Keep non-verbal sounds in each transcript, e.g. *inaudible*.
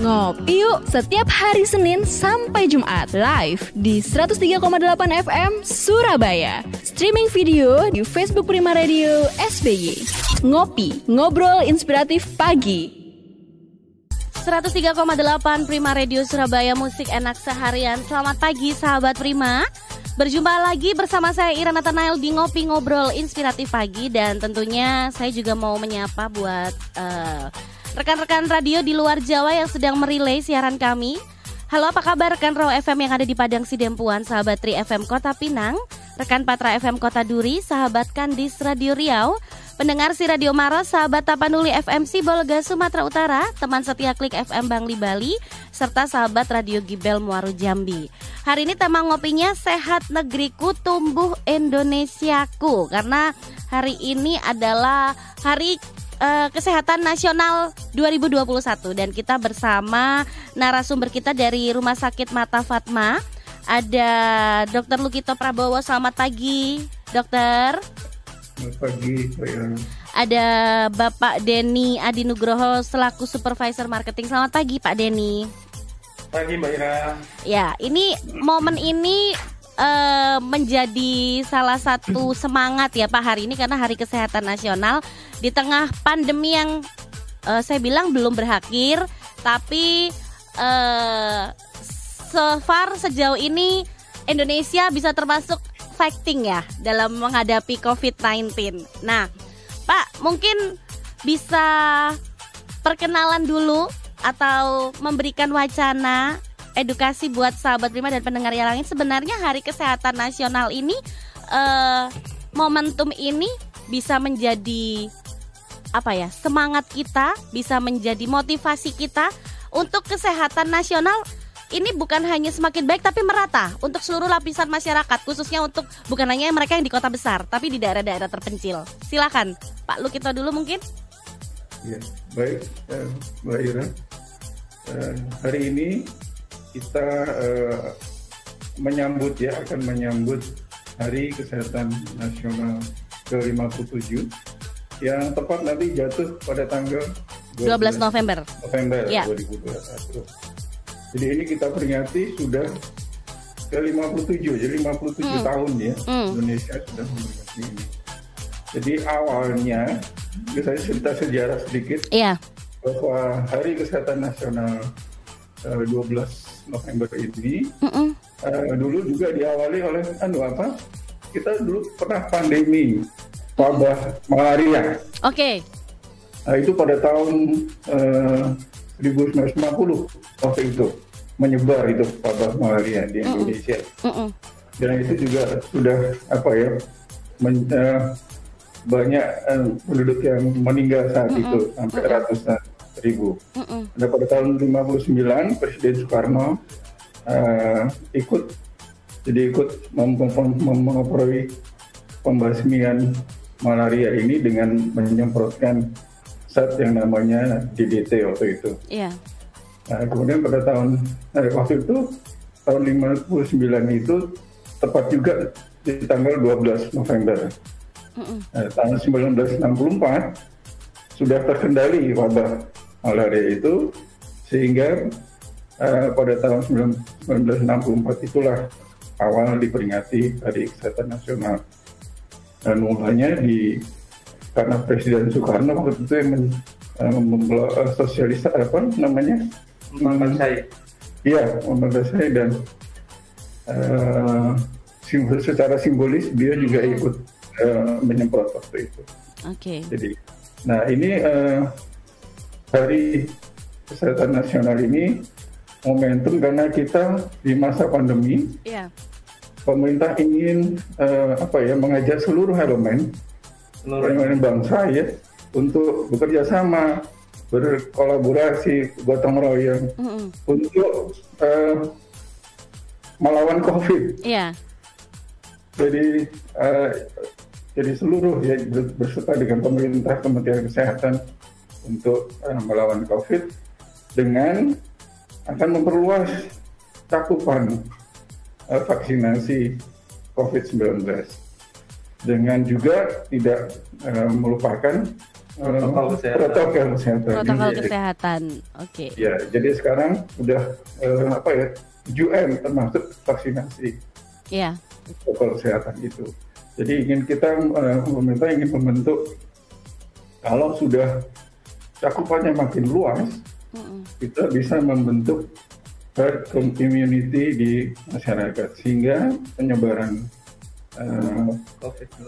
Ngopi yuk setiap hari Senin sampai Jumat live di 103,8 FM Surabaya. Streaming video di Facebook Prima Radio SBY. Ngopi, ngobrol inspiratif pagi. 103,8 Prima Radio Surabaya Musik Enak Seharian Selamat pagi sahabat Prima Berjumpa lagi bersama saya Ira Nathanael di Ngopi Ngobrol Inspiratif Pagi Dan tentunya saya juga mau menyapa buat uh, rekan-rekan radio di luar Jawa yang sedang merilai siaran kami. Halo apa kabar rekan Raw FM yang ada di Padang Sidempuan, sahabat Tri FM Kota Pinang, rekan Patra FM Kota Duri, sahabat Kandis Radio Riau, pendengar si Radio Maros, sahabat Tapanuli FM Sibolga Sumatera Utara, teman setia Klik FM Bangli Bali, serta sahabat Radio Gibel Muaru Jambi. Hari ini tema ngopinya Sehat Negeriku Tumbuh Indonesiaku karena hari ini adalah hari uh, Kesehatan Nasional 2021 dan kita bersama narasumber kita dari Rumah Sakit Mata Fatma ada Dr. Lukito Prabowo. Selamat pagi, Dokter. Selamat pagi, saya. Ada Bapak Denny Adi Nugroho selaku Supervisor Marketing. Selamat pagi, Pak Denny. Pagi, Mbak Ira. Ya, ini momen ini uh, menjadi salah satu semangat ya Pak hari ini karena Hari Kesehatan Nasional di tengah pandemi yang uh, saya bilang belum berakhir, tapi uh, so far sejauh ini Indonesia bisa termasuk fighting ya dalam menghadapi COVID-19. Nah, Pak mungkin bisa perkenalan dulu atau memberikan wacana edukasi buat sahabat Prima dan pendengar yang lain sebenarnya Hari Kesehatan Nasional ini uh, momentum ini bisa menjadi apa ya semangat kita bisa menjadi motivasi kita untuk kesehatan nasional. Ini bukan hanya semakin baik tapi merata untuk seluruh lapisan masyarakat khususnya untuk bukan hanya mereka yang di kota besar tapi di daerah-daerah terpencil. Silakan Pak Lu kita dulu mungkin. Ya baik uh, Mbak Ira. Uh, hari ini kita uh, menyambut ya akan menyambut Hari Kesehatan Nasional ke-57 yang tepat nanti jatuh pada tanggal 12, 12 November. November ya. 2021. Jadi ini kita peringati sudah ke-57, jadi 57 hmm. tahun ya hmm. Indonesia sudah memperingati ini. Jadi awalnya, saya cerita sejarah sedikit. Iya. Bahwa Hari Kesehatan Nasional 12 eh, November ini mm -mm. Uh, dulu juga diawali oleh anu apa? Kita dulu pernah pandemi wabah malaria. Oke. Okay. Nah, itu pada tahun uh, 1950 waktu itu menyebar itu wabah malaria di Indonesia. Mm -mm. Dan itu juga sudah apa ya? Men, uh, banyak uh, penduduk yang meninggal saat mm -mm. itu sampai mm -mm. ratusan ribu. Mm -mm. Nah, pada tahun 59 Presiden Soekarno uh, ikut jadi ikut mengoperasi pembasmian malaria ini dengan menyemprotkan zat yang namanya DDT waktu itu. Iya. Nah, kemudian pada tahun nah, waktu itu tahun 59 itu tepat juga di tanggal 12 November. Mm -mm. Nah, tahun 1964 sudah terkendali wabah malaria itu sehingga uh, pada tahun 1964 itulah awal diperingati Hari Kesehatan Nasional dan mulanya di karena Presiden Soekarno waktu itu yang men, uh, sosialis apa namanya saya iya saya dan uh, simbol, secara simbolis dia juga hmm. ikut uh, menyemprot waktu itu. Oke. Okay. Jadi, nah ini uh, Hari Kesehatan Nasional ini momentum karena kita di masa pandemi, yeah. Pemerintah ingin uh, apa ya mengajak seluruh elemen, seluruh elemen bangsa ya untuk bekerja sama, berkolaborasi, gotong royong mm -hmm. untuk uh, melawan COVID. Yeah. Jadi uh, jadi seluruh ya berserta dengan pemerintah, Kementerian Kesehatan untuk uh, melawan COVID dengan akan memperluas cakupan vaksinasi COVID-19 dengan juga tidak uh, melupakan protokol kesehatan. Protokol kesehatan. Protokol kesehatan. Oke. Okay. Ya, jadi sekarang udah uh, apa ya? 7M termasuk vaksinasi. Iya. Protokol kesehatan itu. Jadi ingin kita uh, pemerintah ingin membentuk kalau sudah cakupannya makin luas, mm -mm. kita bisa membentuk herd immunity di masyarakat sehingga penyebaran uh,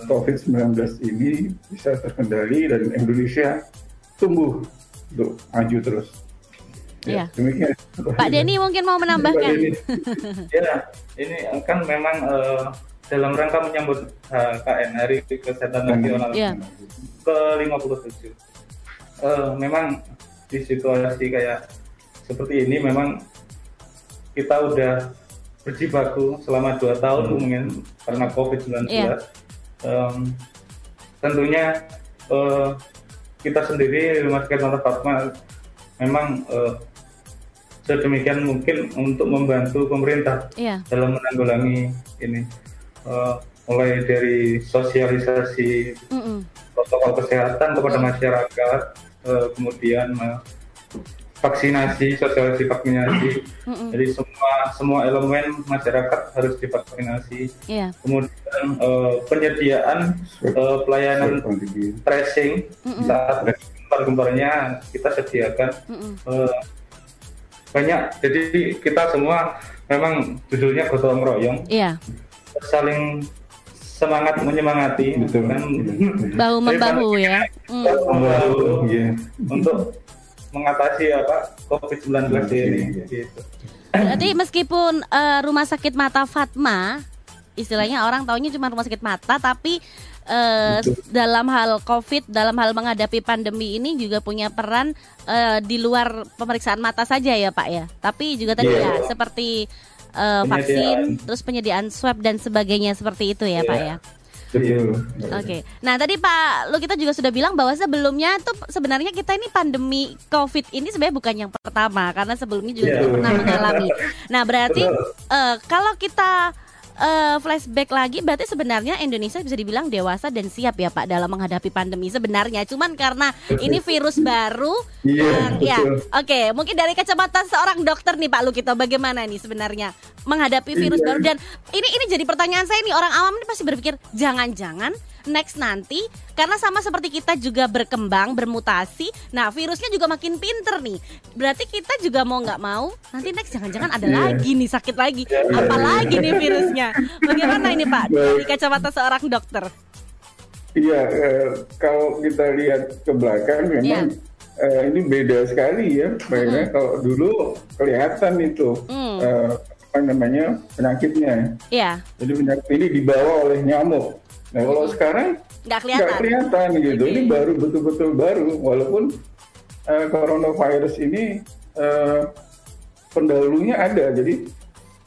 COVID-19 ini bisa terkendali dan Indonesia tumbuh untuk maju terus. Ya, ya. demikian. Pak Denny mungkin mau menambahkan. ya, ini kan memang uh, dalam rangka menyambut HKN Hari Kesehatan Nasional ya. ke 57. Uh, memang di situasi kayak seperti ini memang kita udah berjibaku selama dua tahun hmm. mungkin karena COVID-19. Yeah. Um, tentunya uh, kita sendiri Rumah Sakit Mata Fatma memang uh, sedemikian mungkin untuk membantu pemerintah yeah. dalam menanggulangi ini. Uh, mulai dari sosialisasi mm -mm. protokol kesehatan kepada mm. masyarakat, uh, kemudian uh, vaksinasi, sosialisasi vaksinasi. Mm -mm. Jadi semua semua elemen masyarakat harus divaksinasi. Yeah. Kemudian uh, penyediaan uh, pelayanan tracing mm -mm. saat gembar-gembarnya kita sediakan. Uh, banyak. Jadi kita semua memang judulnya gotong royong. Yeah. Saling semangat menyemangati Betul. kan bahu membahu ya *laughs* bahu membahu yeah. untuk mengatasi apa COVID-19 ini. Gitu. Jadi meskipun uh, rumah sakit mata Fatma istilahnya orang taunya cuma rumah sakit mata tapi uh, dalam hal COVID, dalam hal menghadapi pandemi ini juga punya peran uh, di luar pemeriksaan mata saja ya Pak ya. Tapi juga tadi yeah. ya seperti uh, vaksin, terus penyediaan swab dan sebagainya seperti itu ya yeah. Pak ya. Oke. Okay. Nah tadi Pak Lu kita juga sudah bilang bahwa sebelumnya tuh sebenarnya kita ini pandemi COVID ini sebenarnya bukan yang pertama karena sebelumnya juga yeah. sudah pernah mengalami. Nah berarti uh, kalau kita uh, flashback lagi berarti sebenarnya Indonesia bisa dibilang dewasa dan siap ya Pak dalam menghadapi pandemi sebenarnya. Cuman karena ini virus baru yeah, yang ya oke. Okay, mungkin dari kacamata seorang dokter nih Pak Lukito bagaimana nih sebenarnya menghadapi virus yeah. baru? Dan ini ini jadi pertanyaan saya nih orang awam ini pasti berpikir jangan-jangan next nanti karena sama seperti kita juga berkembang bermutasi nah virusnya juga makin pinter nih berarti kita juga mau nggak mau nanti next jangan-jangan ada yeah. lagi nih sakit lagi yeah. apalagi nih virusnya bagaimana ini Pak dari kacamata seorang dokter iya eh, kalau kita lihat ke belakang memang yeah. eh, ini beda sekali ya Bayangnya mm. kalau dulu kelihatan itu mm. eh, apa namanya penyakitnya. Iya. Jadi penyakit ini dibawa oleh nyamuk. Nah kalau sekarang nggak kelihatan. Nggak kelihatan gitu. Okay. Ini baru betul-betul baru. Walaupun uh, coronavirus ini uh, pendahulunya ada. Jadi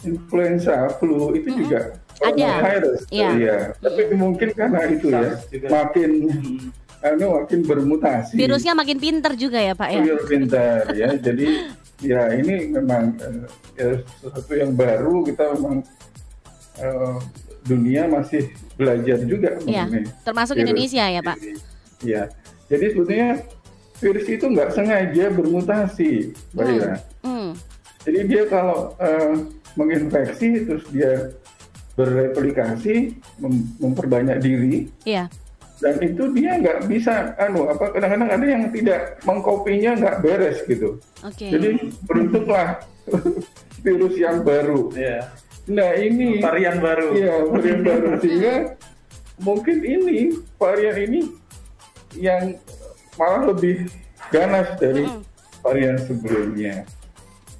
influenza, flu itu mm -hmm. juga coronavirus. Iya. Ya. Tapi mungkin karena itu ya makin anu makin bermutasi. Virusnya makin pinter juga ya Pak ya. Iya pinter ya. Jadi ya ini memang uh, ya, sesuatu yang baru kita memang uh, dunia masih belajar juga ya, termasuk virus. Indonesia ya Pak. Iya, jadi sebetulnya virus itu nggak sengaja bermutasi, Mbak hmm. Ira. Hmm. Jadi dia kalau uh, menginfeksi terus dia bereplikasi, mem memperbanyak diri. Iya. Dan itu dia nggak bisa, anu apa kadang-kadang ada yang tidak mengkopinya nggak beres gitu. Okay. Jadi bentuklah *laughs* virus yang baru. Yeah. Nah ini varian baru. Iya varian baru sehingga mungkin ini varian ini yang malah lebih ganas dari varian sebelumnya.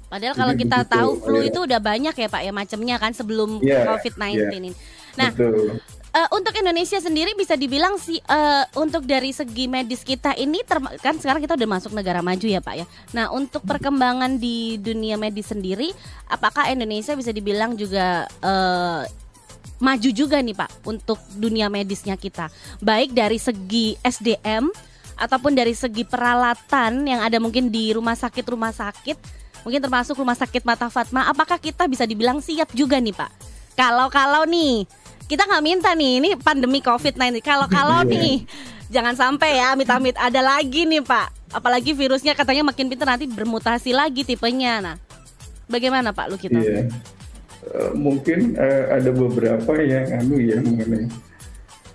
Padahal kalau Jadi kita tahu flu itu udah banyak ya Pak ya macamnya kan sebelum yeah, COVID-19 yeah. ini. Nah, betul uh, untuk Indonesia sendiri bisa dibilang sih uh, untuk dari segi medis kita ini kan sekarang kita udah masuk negara maju ya Pak ya. Nah, untuk perkembangan di dunia medis sendiri apakah Indonesia bisa dibilang juga uh, maju juga nih Pak untuk dunia medisnya kita. Baik dari segi SDM ataupun dari segi peralatan yang ada mungkin di rumah sakit-rumah sakit, mungkin termasuk rumah sakit Mata Fatma, apakah kita bisa dibilang siap juga nih Pak? Kalau kalau nih kita nggak minta nih ini pandemi COVID-19. Kalau kalau iya. nih Jangan sampai ya amit-amit ada lagi nih Pak. Apalagi virusnya katanya makin pintar nanti bermutasi lagi tipenya. Nah, bagaimana Pak Lukito? Iya. Uh, mungkin uh, ada beberapa yang anu ya mengenai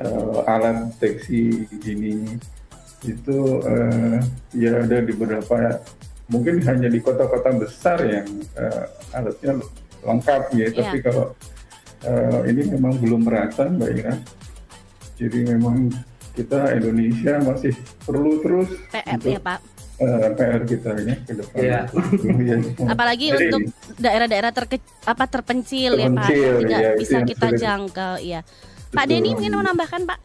uh, alat deteksi ini itu uh, ya ada di beberapa mungkin hanya di kota-kota besar yang uh, alatnya lengkap ya, yeah. tapi kalau uh, ini memang belum merata Mbak Ira. Jadi memang kita Indonesia masih perlu terus PR untuk, ya Pak. Uh, PR kita ya ke depan. Yeah. Apalagi Jadi, untuk daerah-daerah terke, apa terpencil, terpencil ya Pak, tidak ya, bisa kita sulit. jangkau ya. Pak Denny mungkin menambahkan Pak?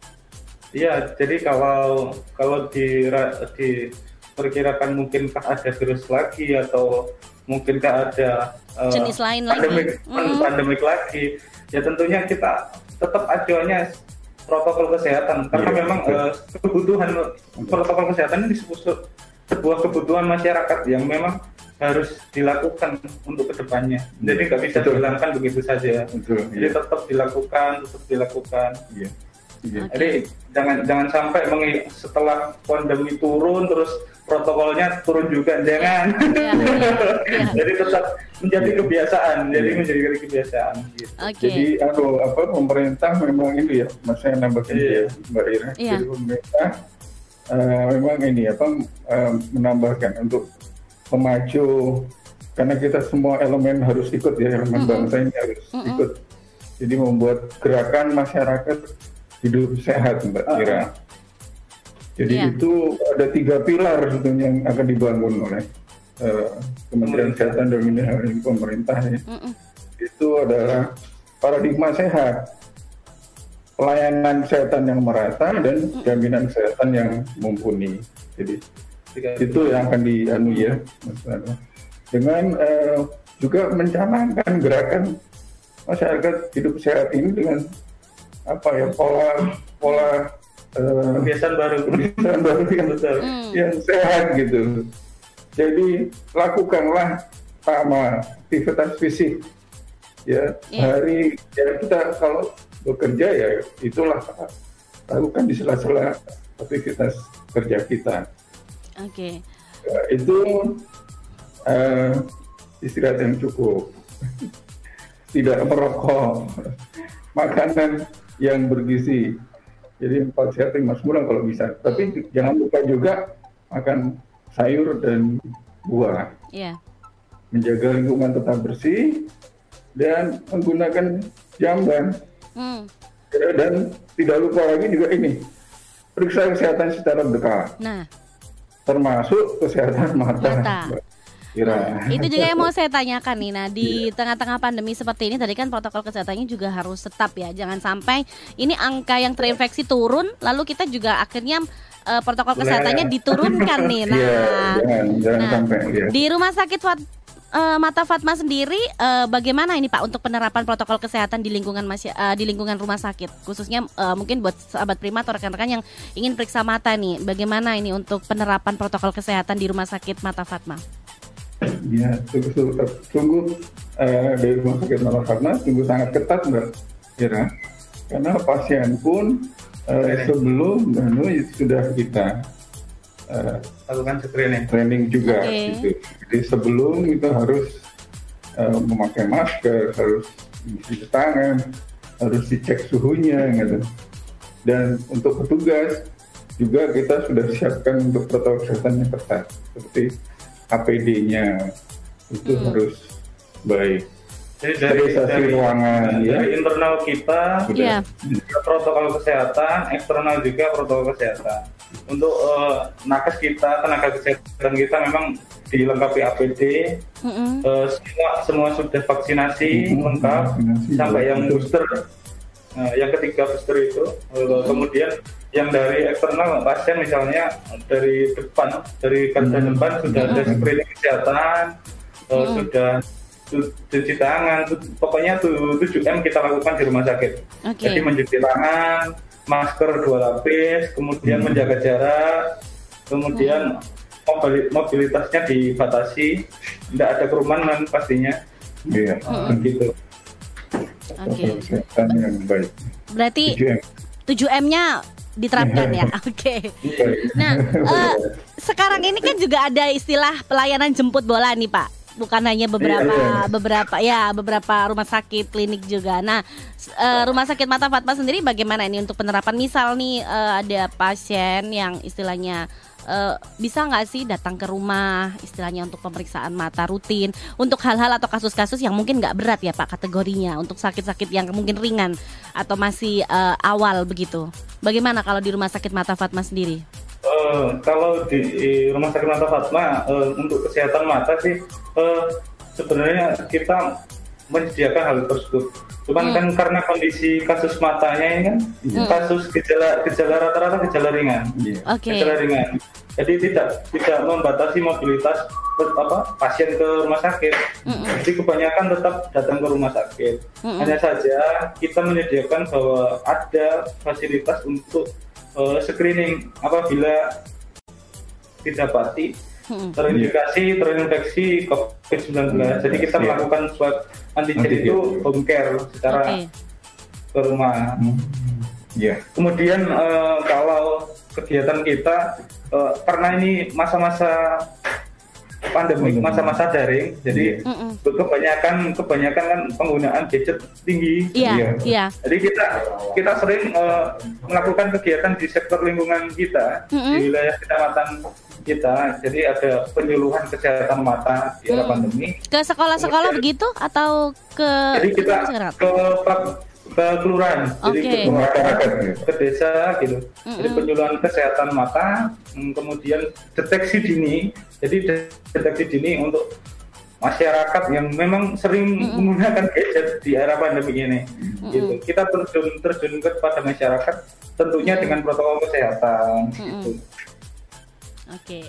Iya, jadi kalau kalau di diperkirakan mungkinkah ada virus lagi atau mungkinkah ada uh, jenis lain pandemik, lagi mm. pandemik lagi ya tentunya kita tetap acuannya protokol kesehatan karena yeah. memang uh, kebutuhan protokol kesehatan ini sebuah kebutuhan masyarakat yang memang harus dilakukan untuk ke depannya. Jadi nggak bisa dihilangkan begitu saja. Betul, Jadi yeah. tetap dilakukan, tetap dilakukan. Yeah. Yeah. Jadi jangan jangan sampai setelah pandemi turun terus protokolnya turun juga jangan ya, ya, ya. *laughs* jadi tetap menjadi kebiasaan jadi iya. menjadi kebiasaan gitu. okay. jadi aku apa pemerintah memang ini ya mas saya nambahin yeah. ya mbak Ira yeah. jadi pemerintah uh, memang ini apa uh, menambahkan untuk memacu karena kita semua elemen harus ikut ya elemen mm -hmm. bangsa ini harus mm -hmm. ikut jadi membuat gerakan masyarakat hidup sehat mbak Ira jadi yeah. itu ada tiga pilar sebetulnya yang akan dibangun oleh uh, Kementerian Kesehatan dan pemerintah ya. Mm -mm. Itu adalah paradigma sehat, pelayanan kesehatan yang merata dan jaminan kesehatan yang mumpuni. Jadi itu yang akan dianu ya, Dengan uh, juga mencanangkan gerakan masyarakat hidup sehat ini dengan apa ya pola pola uh, kebiasaan baru kebiasaan baru yang *laughs* betul hmm. yang sehat gitu jadi lakukanlah sama aktivitas fisik ya yeah. hari ya kita kalau bekerja ya itulah lakukan di sela-sela aktivitas kerja kita oke okay. ya, itu uh, istirahat yang cukup *laughs* tidak merokok makanan yang bergizi jadi empat sehat lima sempurna kalau bisa. Tapi jangan lupa juga makan sayur dan buah. Yeah. Menjaga lingkungan tetap bersih dan menggunakan jamban. Hmm. Dan tidak lupa lagi juga ini periksa kesehatan secara berkala. Nah. Termasuk kesehatan mata. mata. Kira. Itu juga yang mau saya tanyakan nih. Nah, di tengah-tengah pandemi seperti ini tadi kan protokol kesehatannya juga harus tetap ya. Jangan sampai ini angka yang terinfeksi turun lalu kita juga akhirnya uh, protokol kesehatannya diturunkan nih. *laughs* Iya, nah, yeah, jangan, jangan nah sampai, yeah. di rumah sakit Fat, uh, Mata Fatma sendiri uh, bagaimana ini Pak untuk penerapan protokol kesehatan di lingkungan masih uh, di lingkungan rumah sakit khususnya uh, mungkin buat sahabat prima atau rekan-rekan yang ingin periksa mata nih bagaimana ini untuk penerapan protokol kesehatan di rumah sakit Mata Fatma? Ya, sungguh, sungguh uh, dari rumah sakit karena sungguh sangat ketat mbak Kira. Karena pasien pun uh, sebelum dan sudah kita uh, lakukan screening. Training juga. Okay. Gitu. Jadi sebelum itu harus uh, memakai masker, harus mencuci tangan, harus dicek suhunya gitu. Dan untuk petugas juga kita sudah siapkan untuk protokol kesehatan yang ketat seperti APD-nya itu hmm. harus baik. Jadi dari, dari ruangan ya. dari internal kita yeah. protokol kesehatan, eksternal juga protokol kesehatan. Untuk uh, nakes kita, tenaga kesehatan kita memang dilengkapi APD, mm -hmm. uh, semua semua sudah vaksinasi mm -hmm. lengkap vaksinasi sampai yang booster. Nah, yang ketiga booster itu, uh, mm -hmm. kemudian yang dari eksternal pasien misalnya dari depan dari garda hmm. depan sudah ada hmm. screening kesehatan uh, hmm. sudah cuci tangan pokoknya tuh 7 m kita lakukan di rumah sakit okay. jadi mencuci tangan masker dua lapis kemudian hmm. menjaga jarak kemudian hmm. mobilitasnya dibatasi tidak ada kerumunan pastinya iya yeah. begitu Oke. Okay. Berarti 7M-nya diterapkan ya. *laughs* Oke. Okay. Nah, uh, *laughs* sekarang ini kan juga ada istilah pelayanan jemput bola nih Pak. Bukan hanya beberapa iya, iya. beberapa ya beberapa rumah sakit klinik juga. Nah, uh, rumah sakit Mata Fatma sendiri bagaimana ini untuk penerapan? Misal nih uh, ada pasien yang istilahnya uh, bisa nggak sih datang ke rumah istilahnya untuk pemeriksaan mata rutin untuk hal-hal atau kasus-kasus yang mungkin nggak berat ya Pak kategorinya untuk sakit-sakit yang mungkin ringan atau masih uh, awal begitu. Bagaimana kalau di rumah sakit mata Fatma sendiri? Uh, kalau di, rumah sakit mata Fatma uh, untuk kesehatan mata sih uh, sebenarnya kita menyediakan hal tersebut. Cuman hmm. kan karena kondisi kasus matanya ini kan hmm. kasus gejala gejala rata-rata gejala ringan. Yeah. Okay. Gejala ringan. Jadi tidak tidak membatasi mobilitas apa pasien ke rumah sakit. Mm-hmm. Jadi kebanyakan tetap datang ke rumah sakit. Mm-hmm. Hanya saja kita menyediakan bahwa ada fasilitas untuk uh, screening apabila didapati. Terindikasi terinfeksi COVID-19. Mm-hmm. Jadi kita melakukan swab antigen itu home care secara okay. ke rumah. Mm-hmm. Yeah. Kemudian uh, kalau kegiatan kita uh, karena ini masa-masa pandemi masa-masa daring jadi mm kebanyakan kebanyakan kan penggunaan gadget tinggi. Iya yeah, iya. Yeah. jadi kita kita sering uh, melakukan kegiatan di sektor lingkungan kita mm -hmm. di wilayah kecamatan kita. Jadi ada penyuluhan kesehatan mata di era mm. pandemi. Ke sekolah-sekolah begitu atau ke jadi kita ke ke kelurahan, okay. jadi ke masyarakat, ke desa gitu. Mm -hmm. Jadi penyuluhan kesehatan mata, mm, kemudian deteksi dini. Jadi deteksi dini untuk masyarakat yang memang sering mm -hmm. menggunakan gadget di era pandemi ini. Mm -hmm. Gitu. Kita terjun terjun kepada masyarakat, tentunya mm -hmm. dengan protokol kesehatan. Mm -hmm. Gitu. Oke. Okay.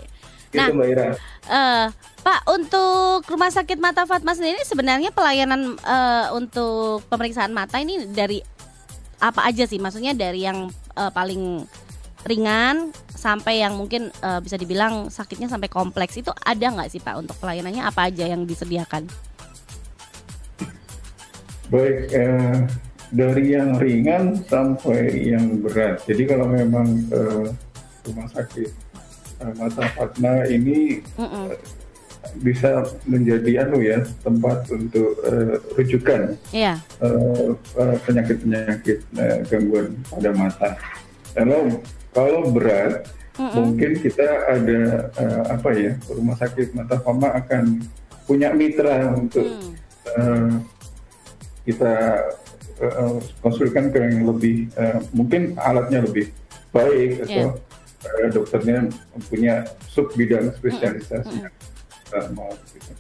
Gitu, nah, Mbak Ira. Uh, Pak, untuk Rumah Sakit Mata Fatma sendiri sebenarnya pelayanan uh, untuk pemeriksaan mata ini dari apa aja sih? Maksudnya dari yang uh, paling ringan sampai yang mungkin uh, bisa dibilang sakitnya sampai kompleks itu ada nggak sih Pak untuk pelayanannya apa aja yang disediakan? Baik, eh, dari yang ringan sampai yang berat. Jadi kalau memang eh, rumah sakit mata Fatma ini mm -mm bisa menjadi anu ya tempat untuk uh, rujukan yeah. Iya. uh, uh, penyakit-penyakit uh, gangguan pada mata. Kalau kalau berat mm -mm. mungkin kita ada uh, apa ya rumah sakit mata Fama akan punya mitra untuk mm. uh, kita uh, konsulkan ke yang lebih uh, mungkin alatnya lebih baik atau yeah. Uh, dokternya punya sub bidang spesialisasi. Mm -mm mau gitu.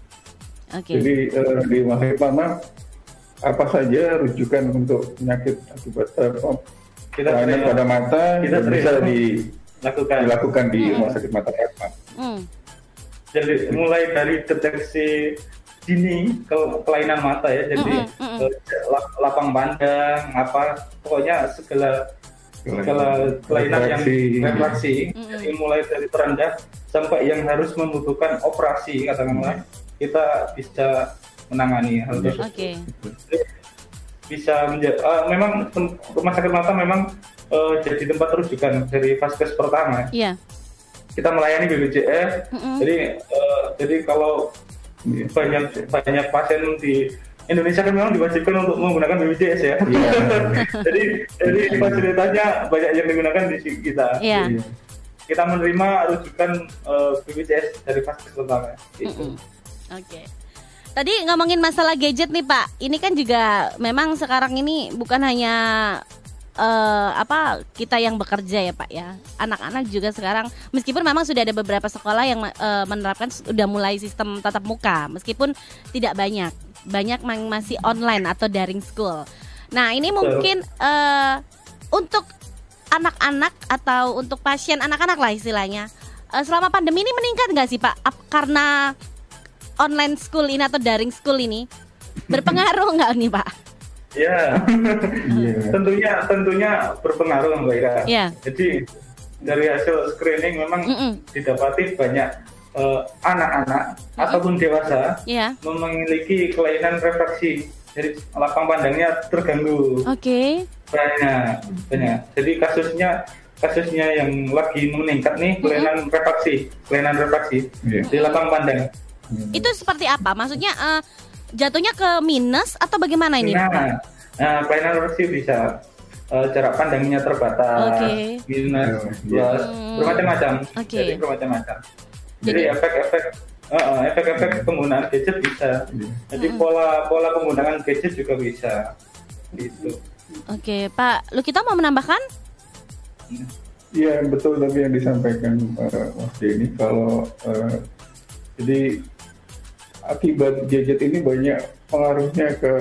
Okay. Jadi uh, di Mahipama apa saja rujukan untuk penyakit akibat uh, kita pada mata kita bisa dilakukan dilakukan di hmm. rumah sakit mata Fatma. Hmm. Jadi mulai dari deteksi dini ke kelainan mata ya, jadi mm -hmm. lapang pandang apa pokoknya segala segala kelainan yang refraksi, mm -hmm. jadi mulai dari terendah sampai yang harus membutuhkan operasi katakanlah kita bisa menangani hal tersebut. Okay. Bisa menjadi uh, memang rumah sakit mata memang uh, jadi tempat rujukan dari vaskes pertama. Yeah. Kita melayani BPJS. Mm -hmm. Jadi uh, jadi kalau banyak banyak pasien di Indonesia kan memang diwajibkan untuk menggunakan BPJS ya. Yeah. *laughs* jadi jadi fasilitasnya banyak yang digunakan di kita. Yeah. Jadi, kita menerima rujukan uh, eh, BPJS dari. Gitu. Mm -mm. Oke. Okay. Tadi ngomongin masalah gadget nih Pak, ini kan juga memang sekarang ini bukan hanya uh, apa kita yang bekerja ya Pak ya, anak-anak juga sekarang meskipun memang sudah ada beberapa sekolah yang uh, menerapkan sudah mulai sistem tatap muka, meskipun tidak banyak, banyak masih online atau daring school. Nah ini mungkin uh, untuk anak-anak atau untuk pasien anak-anak lah istilahnya uh, selama pandemi ini meningkat nggak sih Pak karena online school ini atau daring school ini berpengaruh nggak nih Pak? Ya, yeah. tentunya tentunya berpengaruh Mbak Ira. Yeah. Jadi dari hasil screening memang mm -mm. didapati banyak uh, anak-anak mm -mm. ataupun dewasa yeah. memiliki kelainan refraksi jadi lapang pandangnya terganggu. Oke. Okay. Banyak, banyak. Jadi kasusnya kasusnya yang lagi meningkat nih kelainan refraksi, kelainan refraksi yeah. di lapang pandang. Itu seperti apa? Maksudnya uh, jatuhnya ke minus atau bagaimana ini? Nah, nah kelainan refraksi bisa uh, jarak pandangnya terbatas, okay. minus, plus, hmm. bermacam-macam. Okay. Jadi bermacam-macam. Jadi efek-efek uh, efek-efek penggunaan gadget bisa. Jadi hmm. pola pola penggunaan gadget juga bisa. Gitu. Oke, Pak Lukito mau menambahkan? Iya betul tadi yang disampaikan uh, Mas Denny kalau uh, jadi akibat gadget ini banyak pengaruhnya ke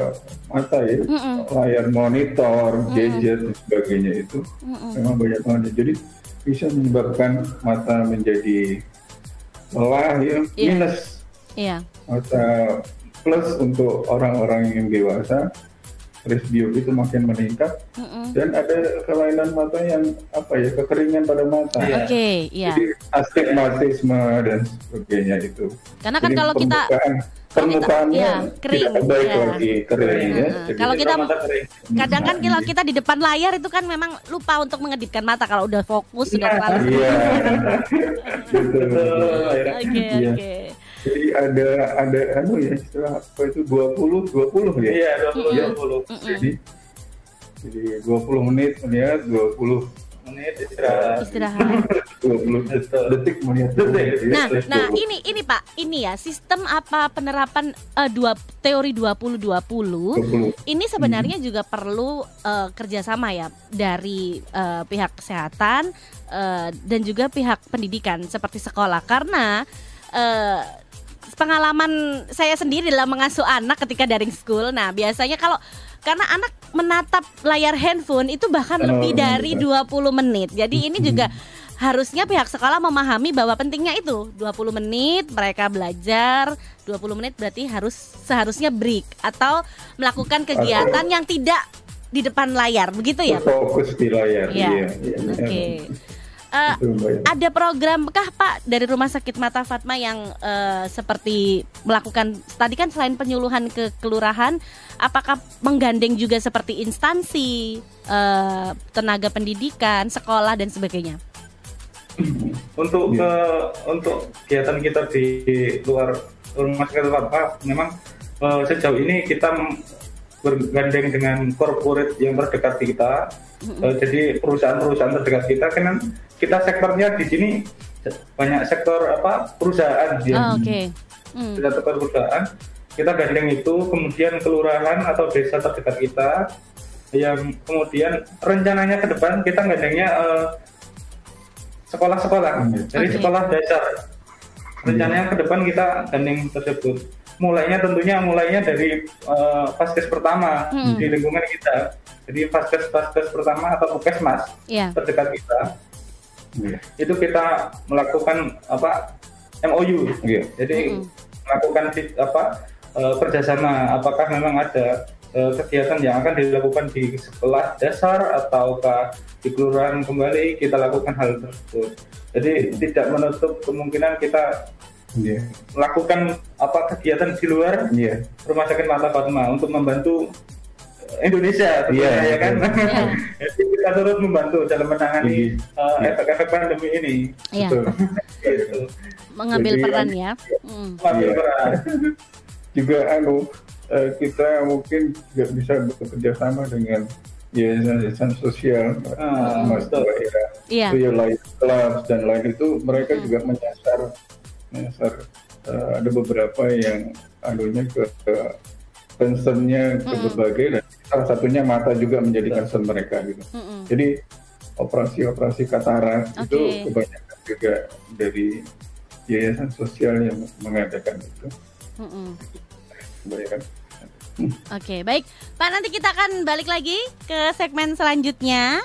mata ya mm -mm. layar monitor, mm -mm. gadget dan sebagainya itu mm -mm. memang banyak pengaruh. Jadi bisa menyebabkan mata menjadi lelah ya yeah. minus yeah. mata plus untuk orang-orang yang dewasa presbio itu makin meningkat mm -mm. dan ada kelainan mata yang apa ya kekeringan pada mata. Oke, okay, iya. Jadi astigmatisme dan sebagainya itu. Karena kan Jadi kalau kita permukaannya ya, kering, tidak baik ya. lagi kering ya. Jadi kalau kita kadang kan kalau kita di depan layar itu kan memang lupa untuk mengedipkan mata kalau udah fokus sudah iya. terlalu. *laughs* Iya. Oke, oke. Jadi ada ada anu ya istilah apa itu 20 20 ya. Iya, 20 20. Jadi jadi 20 menit melihat 20 menit istirahat. Istirahat. 20 detik melihat. Detik. Nah, nah ini ini Pak, ini ya sistem apa penerapan uh, dua teori 20 20, 20. ini sebenarnya hmm. juga perlu uh, kerjasama ya dari uh, pihak kesehatan uh, dan juga pihak pendidikan seperti sekolah karena uh, pengalaman saya sendiri dalam mengasuh anak ketika daring school. Nah, biasanya kalau karena anak menatap layar handphone itu bahkan oh, lebih dari 20 menit. Jadi ini juga harusnya pihak sekolah memahami bahwa pentingnya itu 20 menit mereka belajar 20 menit berarti harus seharusnya break atau melakukan kegiatan yang tidak di depan layar begitu ya fokus di layar ya. iya, iya. oke okay. Uh, ada programkah Pak dari Rumah Sakit Mata Fatma yang uh, seperti melakukan tadi kan selain penyuluhan ke kelurahan, apakah menggandeng juga seperti instansi, uh, tenaga pendidikan, sekolah dan sebagainya? Untuk ya. ke untuk kegiatan kita di luar Rumah Sakit Fatma, memang uh, sejauh ini kita bergandeng dengan corporate yang terdekat kita. Uh, jadi perusahaan-perusahaan terdekat kita kan kita sektornya di sini banyak sektor apa perusahaan ya. Oh, Oke. Okay. Mm. Kita perusahaan kita gandeng itu kemudian kelurahan atau desa terdekat kita yang kemudian rencananya ke depan kita gandengnya uh, sekolah-sekolah. Mm. Jadi okay. sekolah dasar. Rencananya ke depan kita gandeng tersebut mulainya tentunya mulainya dari uh, vaskes pertama hmm. di lingkungan kita. Jadi vaskes vaskes pertama atau puskesmas yeah. terdekat kita yeah. itu kita melakukan apa MOU. Yeah. Jadi hmm. melakukan apa uh, kerjasama. Apakah memang ada uh, kegiatan yang akan dilakukan di sekolah dasar ataukah di kelurahan kembali kita lakukan hal tersebut. Jadi tidak menutup kemungkinan kita yeah. melakukan apa kegiatan di luar yeah. rumah sakit mata Fatma untuk membantu Indonesia yeah, ya kan *laughs* yeah. Jadi kita turut membantu dalam menangani yeah. uh, efek-efek pandemi ini yeah. gitu. mengambil Jadi, peran ya hmm. mengambil yeah. peran *laughs* juga anu uh, kita mungkin juga bisa bekerja sama dengan yayasan-yayasan sosial, ah, mas ya, yeah. Life Club dan lain itu mereka hmm. juga menyasar menyasar uh, ada beberapa yang anunya ke, ke concernnya ke mm berbagai dan salah satunya mata juga menjadi concern mereka gitu. Mm -hmm. Jadi operasi-operasi katarak okay. itu kebanyakan juga dari yayasan sosial yang mengadakan itu. Mm -hmm. Oke, okay, baik. Pak, nanti kita akan balik lagi ke segmen selanjutnya.